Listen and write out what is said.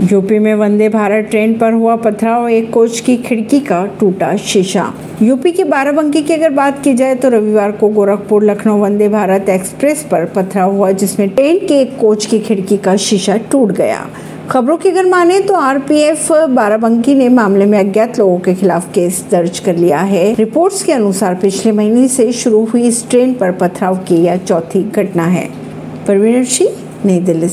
UP में Vande Bharat train पर हुआ पथराव, एक कोच की खिड़की का टूटा शीशा। यूपी के बाराबंकी की अगर बात की जाए तो रविवार को गोरखपुर लखनऊ वंदे भारत एक्सप्रेस पर पथराव हुआ, जिसमें ट्रेन के एक कोच की खिड़की का शीशा टूट गया। खबरों की अगर माने तो आरपीएफ बाराबंकी ने मामले में अज्ञात लोगों के खिलाफ केस दर्ज कर लिया है। रिपोर्ट्स के अनुसार पिछले महीने से शुरू हुई इस ट्रेन पर पथराव की यह चौथी घटना है। परवीन सिंह नई दिल्ली से।